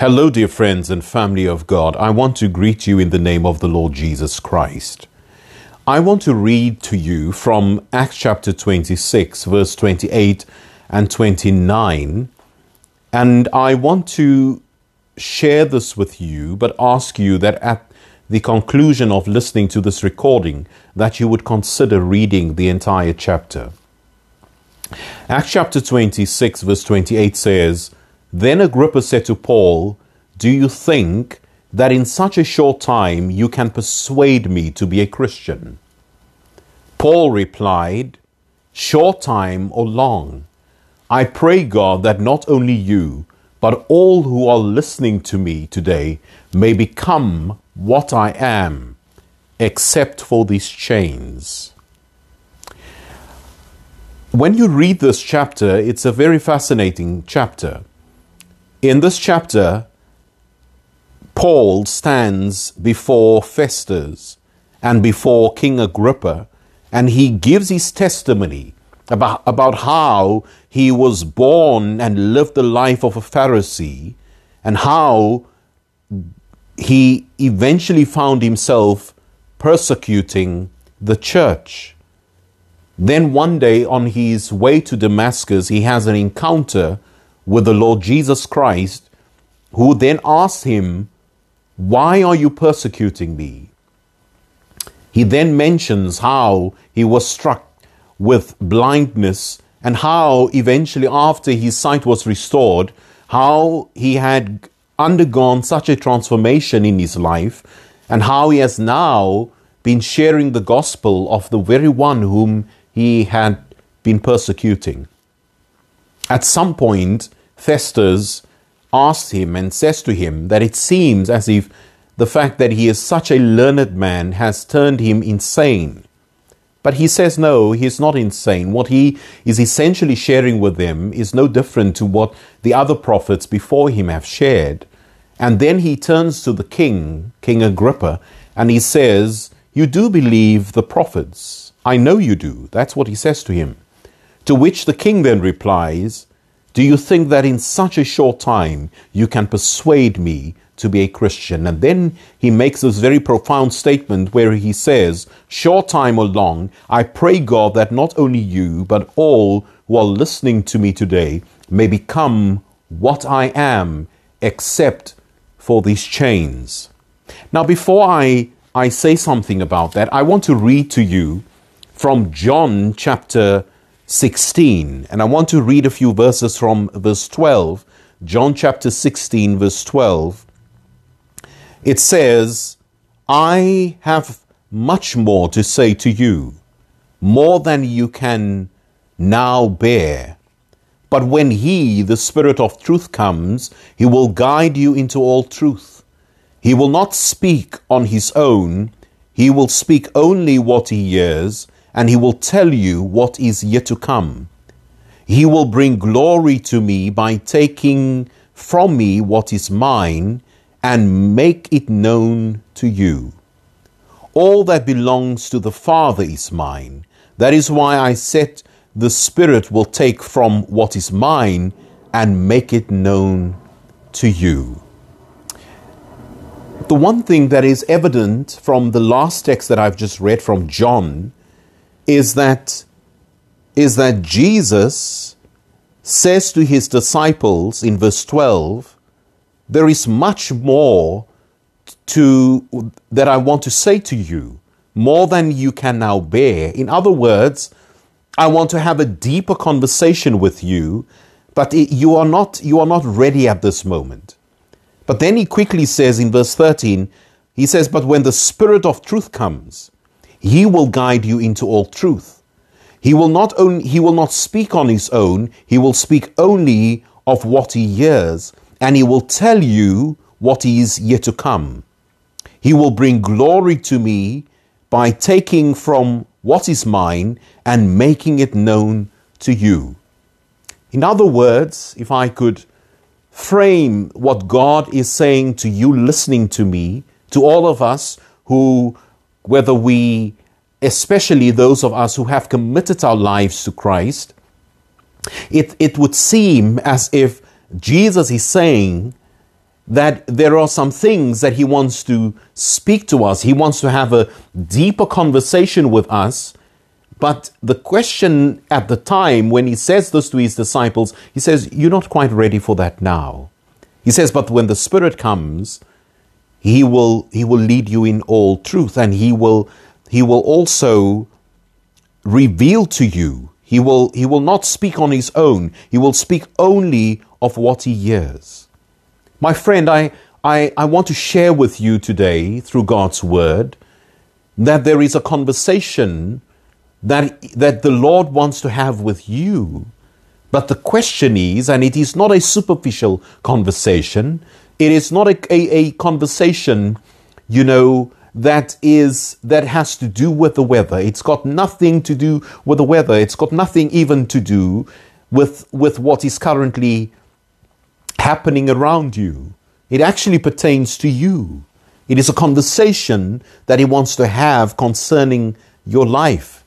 Hello, dear friends and family of God. I want to greet you in the name of the Lord Jesus Christ. I want to read to you from Acts chapter 26, verse 28 and 29. And I want to share this with you, but ask you that at the conclusion of listening to this recording, that you would consider reading the entire chapter. Acts chapter 26, verse 28 says, then Agrippa said to Paul, Do you think that in such a short time you can persuade me to be a Christian? Paul replied, Short time or long, I pray God that not only you, but all who are listening to me today may become what I am, except for these chains. When you read this chapter, it's a very fascinating chapter in this chapter, Paul stands before Festus and before King Agrippa, and he gives his testimony about, about how he was born and lived the life of a Pharisee, and how he eventually found himself persecuting the church. Then one day on his way to Damascus, he has an encounter with the Lord Jesus Christ, who then asked him, Why are you persecuting me? He then mentions how he was struck with blindness and how eventually, after his sight was restored, how he had undergone such a transformation in his life and how he has now been sharing the gospel of the very one whom he had been persecuting. At some point, Festus asks him and says to him that it seems as if the fact that he is such a learned man has turned him insane. But he says no, he's not insane. What he is essentially sharing with them is no different to what the other prophets before him have shared. And then he turns to the king, King Agrippa, and he says, You do believe the prophets. I know you do. That's what he says to him. To which the king then replies, do you think that in such a short time you can persuade me to be a Christian? And then he makes this very profound statement where he says, Short time or long, I pray God that not only you, but all who are listening to me today may become what I am, except for these chains. Now, before I, I say something about that, I want to read to you from John chapter 16. And I want to read a few verses from verse 12, John chapter 16, verse 12. It says, I have much more to say to you, more than you can now bear. But when He, the Spirit of truth, comes, He will guide you into all truth. He will not speak on His own, He will speak only what He hears and he will tell you what is yet to come. He will bring glory to me by taking from me what is mine and make it known to you. All that belongs to the Father is mine. That is why I said the Spirit will take from what is mine and make it known to you. The one thing that is evident from the last text that I've just read from John is that is that Jesus says to his disciples in verse 12 there is much more to that I want to say to you more than you can now bear. In other words I want to have a deeper conversation with you but it, you are not you are not ready at this moment. But then he quickly says in verse 13 he says but when the spirit of truth comes he will guide you into all truth. He will not only, he will not speak on his own, he will speak only of what he hears, and he will tell you what is yet to come. He will bring glory to me by taking from what is mine and making it known to you. In other words, if I could frame what God is saying to you listening to me, to all of us who whether we, especially those of us who have committed our lives to Christ, it, it would seem as if Jesus is saying that there are some things that he wants to speak to us. He wants to have a deeper conversation with us. But the question at the time when he says this to his disciples, he says, You're not quite ready for that now. He says, But when the Spirit comes, he will, he will lead you in all truth and he will, he will also reveal to you. He will, he will not speak on his own. He will speak only of what he hears. My friend, I, I, I want to share with you today through God's word that there is a conversation that, that the Lord wants to have with you. But the question is, and it is not a superficial conversation, it is not a, a, a conversation, you know, that is that has to do with the weather. It's got nothing to do with the weather. It's got nothing even to do with with what is currently happening around you. It actually pertains to you. It is a conversation that he wants to have concerning your life.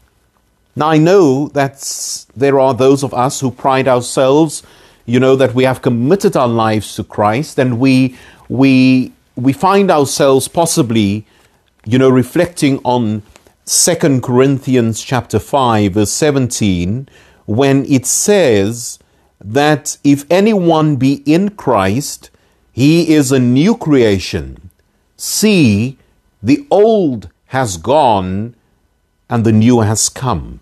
Now I know that there are those of us who pride ourselves you know that we have committed our lives to Christ and we we we find ourselves possibly you know reflecting on Second Corinthians chapter 5 verse 17 when it says that if anyone be in Christ he is a new creation. See the old has gone and the new has come.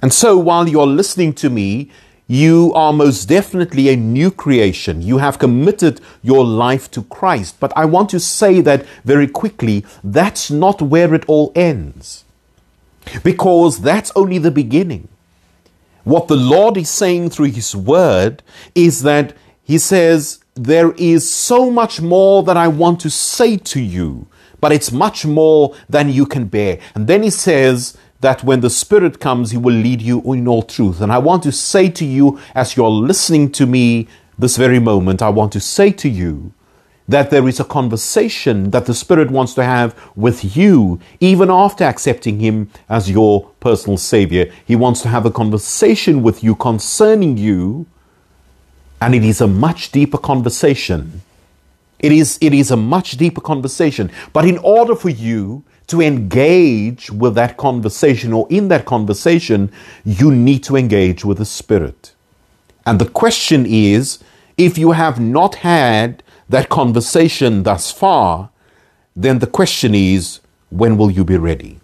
And so while you're listening to me you are most definitely a new creation. You have committed your life to Christ. But I want to say that very quickly that's not where it all ends. Because that's only the beginning. What the Lord is saying through His Word is that He says, There is so much more that I want to say to you, but it's much more than you can bear. And then He says, that when the Spirit comes, He will lead you in all truth. And I want to say to you, as you're listening to me this very moment, I want to say to you that there is a conversation that the Spirit wants to have with you, even after accepting Him as your personal Savior. He wants to have a conversation with you concerning you, and it is a much deeper conversation. It is, it is a much deeper conversation. But in order for you to engage with that conversation or in that conversation, you need to engage with the Spirit. And the question is if you have not had that conversation thus far, then the question is when will you be ready?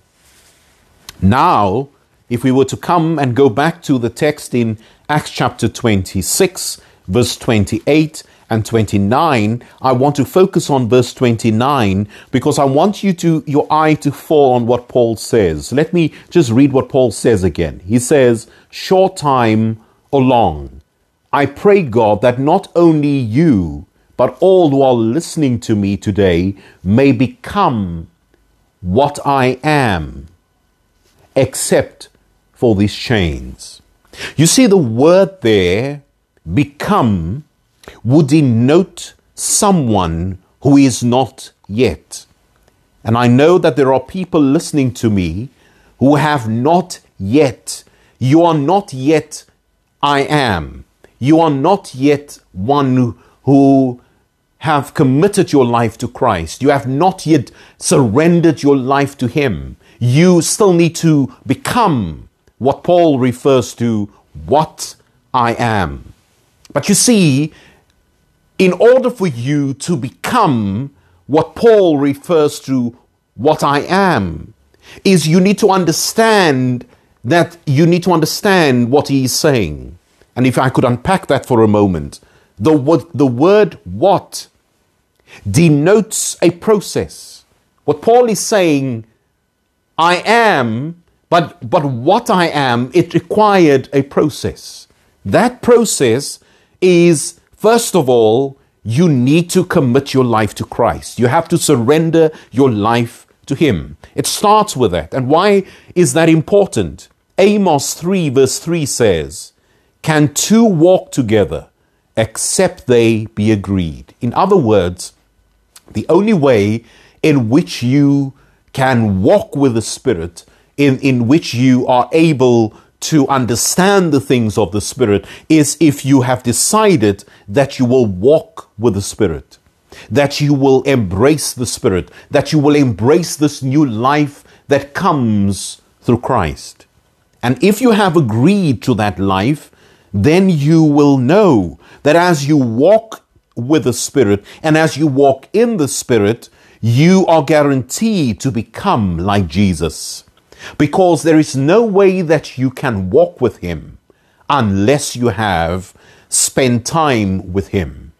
Now, if we were to come and go back to the text in Acts chapter 26, verse 28, and 29, I want to focus on verse 29 because I want you to, your eye to fall on what Paul says. Let me just read what Paul says again. He says, short time or long, I pray God that not only you, but all who are listening to me today may become what I am, except for these chains. You see the word there, become, would denote someone who is not yet. And I know that there are people listening to me who have not yet. You are not yet I am. You are not yet one who have committed your life to Christ. You have not yet surrendered your life to Him. You still need to become what Paul refers to what I am. But you see, in order for you to become what Paul refers to, what I am, is you need to understand that you need to understand what he is saying. And if I could unpack that for a moment, the word, the word what denotes a process. What Paul is saying, I am, but, but what I am, it required a process. That process is First of all, you need to commit your life to Christ. You have to surrender your life to Him. It starts with that. And why is that important? Amos 3, verse 3 says, Can two walk together except they be agreed? In other words, the only way in which you can walk with the Spirit, in, in which you are able to understand the things of the Spirit is if you have decided that you will walk with the Spirit. that you will embrace the Spirit, that you will embrace this new life that comes through Christ. And if you have agreed to that life, then you will know that as you walk with the Spirit and as you walk in the Spirit, you are guaranteed to become like Jesus. Because there is no way that you can walk with Him unless you have spent time with Him.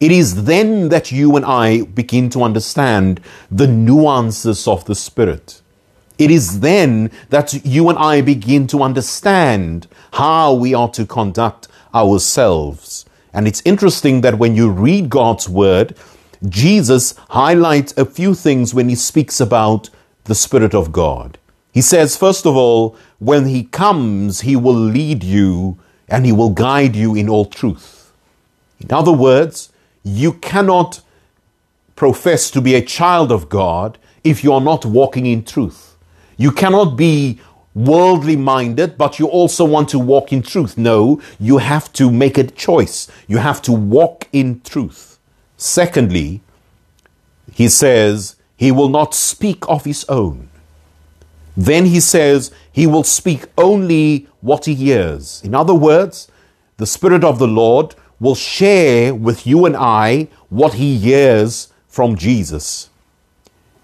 It is then that you and I begin to understand the nuances of the Spirit. It is then that you and I begin to understand how we are to conduct ourselves. And it's interesting that when you read God's word, Jesus highlights a few things when he speaks about the Spirit of God. He says, first of all, when he comes, he will lead you and he will guide you in all truth. In other words, you cannot profess to be a child of God if you are not walking in truth. You cannot be worldly minded, but you also want to walk in truth. No, you have to make a choice. You have to walk in truth. Secondly, he says he will not speak of his own. Then he says he will speak only what he hears. In other words, the Spirit of the Lord will share with you and I what he hears from Jesus.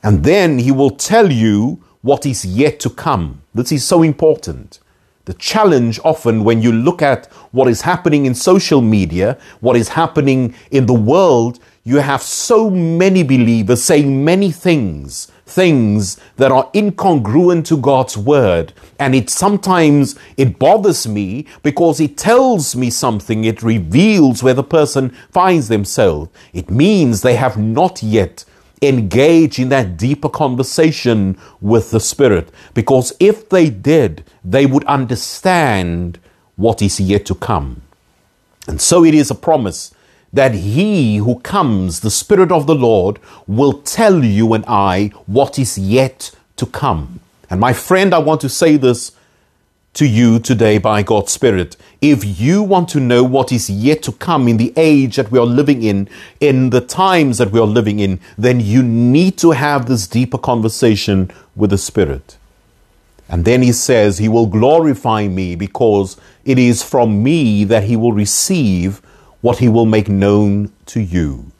And then he will tell you what is yet to come. This is so important. The challenge often when you look at what is happening in social media, what is happening in the world, you have so many believers saying many things, things that are incongruent to God's word. And it sometimes, it bothers me because it tells me something. It reveals where the person finds themselves. It means they have not yet engaged in that deeper conversation with the Spirit. Because if they did, they would understand what is yet to come. And so it is a promise that He who comes, the Spirit of the Lord, will tell you and I what is yet to come. And my friend, I want to say this to you today by God's Spirit. If you want to know what is yet to come in the age that we are living in, in the times that we are living in, then you need to have this deeper conversation with the Spirit. And then he says, He will glorify me because it is from me that He will receive what He will make known to you.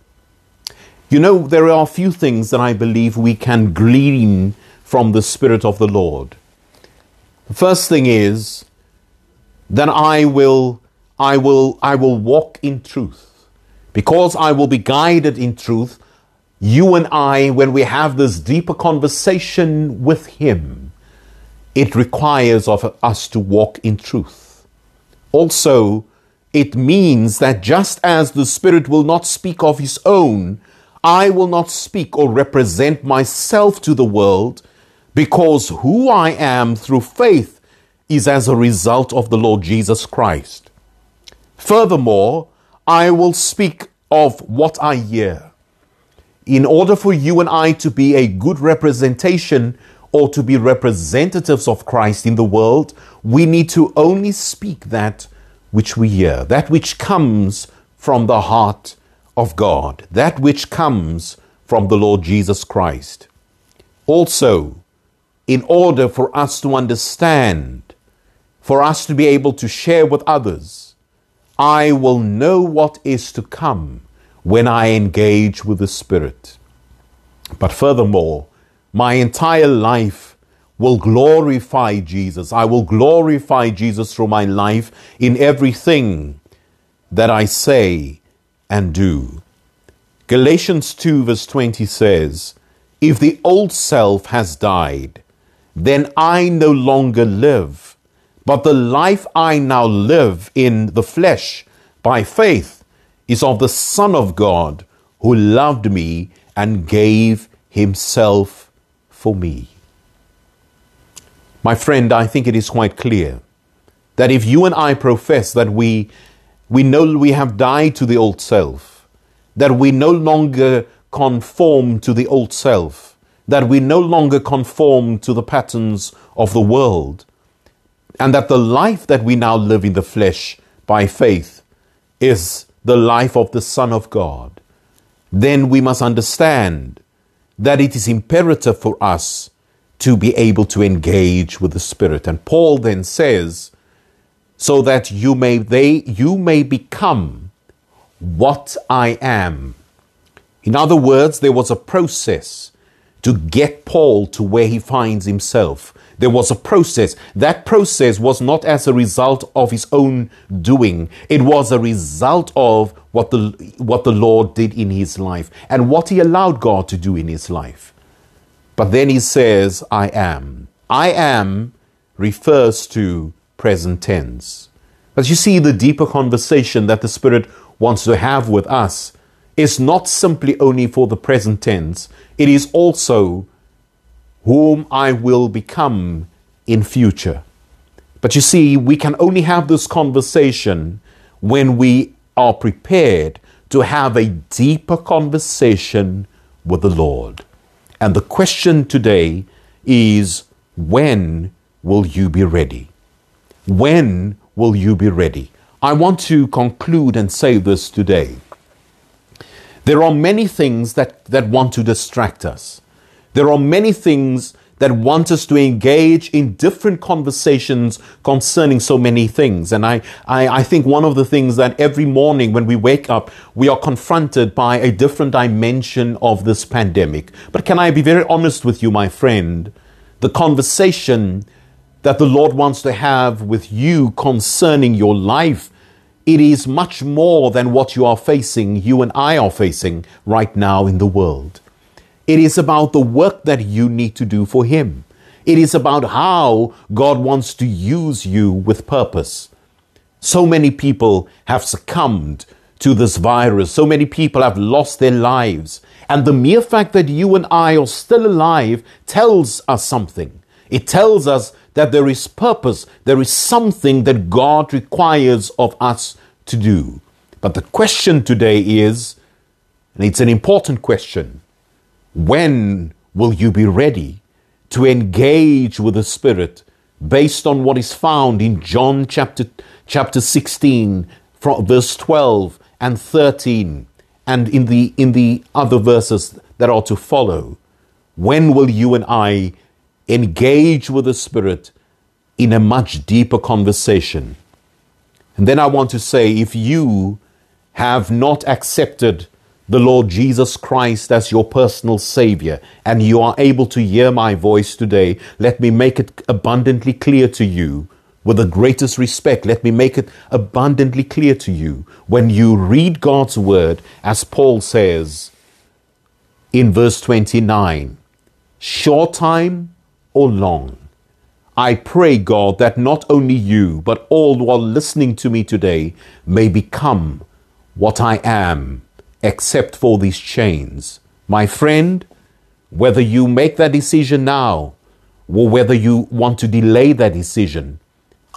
You know, there are a few things that I believe we can glean from the Spirit of the Lord. The first thing is that I will, I will, I will walk in truth. Because I will be guided in truth, you and I, when we have this deeper conversation with Him, it requires of us to walk in truth. Also, it means that just as the Spirit will not speak of His own, I will not speak or represent myself to the world because who I am through faith is as a result of the Lord Jesus Christ. Furthermore, I will speak of what I hear. In order for you and I to be a good representation or to be representatives of Christ in the world, we need to only speak that which we hear, that which comes from the heart of God, that which comes from the Lord Jesus Christ. Also, in order for us to understand, for us to be able to share with others. I will know what is to come when I engage with the Spirit. But furthermore, my entire life will glorify Jesus. I will glorify Jesus through my life in everything that I say and do. Galatians 2, verse 20 says, If the old self has died, then I no longer live, but the life I now live in the flesh by faith is of the Son of God who loved me and gave himself for me. My friend, I think it is quite clear that if you and I profess that we, we know we have died to the old self, that we no longer conform to the old self, that we no longer conform to the patterns of the world, and that the life that we now live in the flesh by faith is the life of the Son of God, then we must understand that it is imperative for us to be able to engage with the Spirit. And Paul then says, so that you may they you may become what I am. In other words, there was a process to get Paul to where he finds himself. There was a process. That process was not as a result of his own doing. It was a result of what the, what the Lord did in his life and what he allowed God to do in his life. But then he says, I am. I am refers to present tense. As you see, the deeper conversation that the Spirit wants to have with us is not simply only for the present tense, it is also whom I will become in future. But you see, we can only have this conversation when we are prepared to have a deeper conversation with the Lord. And the question today is when will you be ready? When will you be ready? I want to conclude and say this today. There are many things that, that want to distract us. There are many things that want us to engage in different conversations concerning so many things. And I, I, I, think one of the things that every morning when we wake up, we are confronted by a different dimension of this pandemic. But can I be very honest with you, my friend? The conversation that the Lord wants to have with you concerning your life. It is much more than what you are facing, you and I are facing right now in the world. It is about the work that you need to do for Him. It is about how God wants to use you with purpose. So many people have succumbed to this virus. So many people have lost their lives. And the mere fact that you and I are still alive tells us something. It tells us that there is purpose, there is something that God requires of us to do. But the question today is, and it's an important question, when will you be ready to engage with the Spirit based on what is found in John chapter, chapter 16, from verse 12 and 13, and in the, in the other verses that are to follow? When will you and I engage with the Spirit in a much deeper conversation. And then I want to say if you have not accepted the Lord Jesus Christ as your personal Savior, and you are able to hear my voice today, let me make it abundantly clear to you with the greatest respect. Let me make it abundantly clear to you when you read God's Word, as Paul says in verse 29 short time or long. I pray, God, that not only you, but all who are listening to me today may become what I am, except for these chains. My friend, whether you make that decision now or whether you want to delay that decision,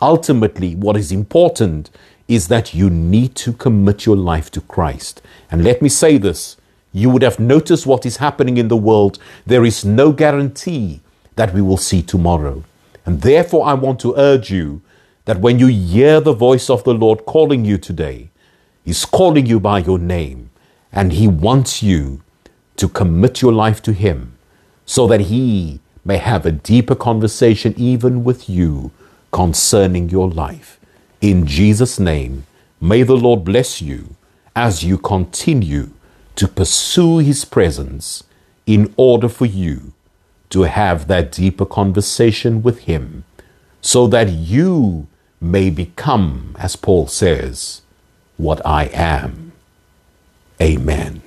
ultimately, what is important is that you need to commit your life to Christ. And let me say this you would have noticed what is happening in the world. There is no guarantee that we will see tomorrow. And therefore, I want to urge you that when you hear the voice of the Lord calling you today, He's calling you by your name, and He wants you to commit your life to Him so that He may have a deeper conversation even with you concerning your life. In Jesus' name, may the Lord bless you as you continue to pursue His presence in order for you to have that deeper conversation with Him so that you may become, as Paul says, what I am. Amen.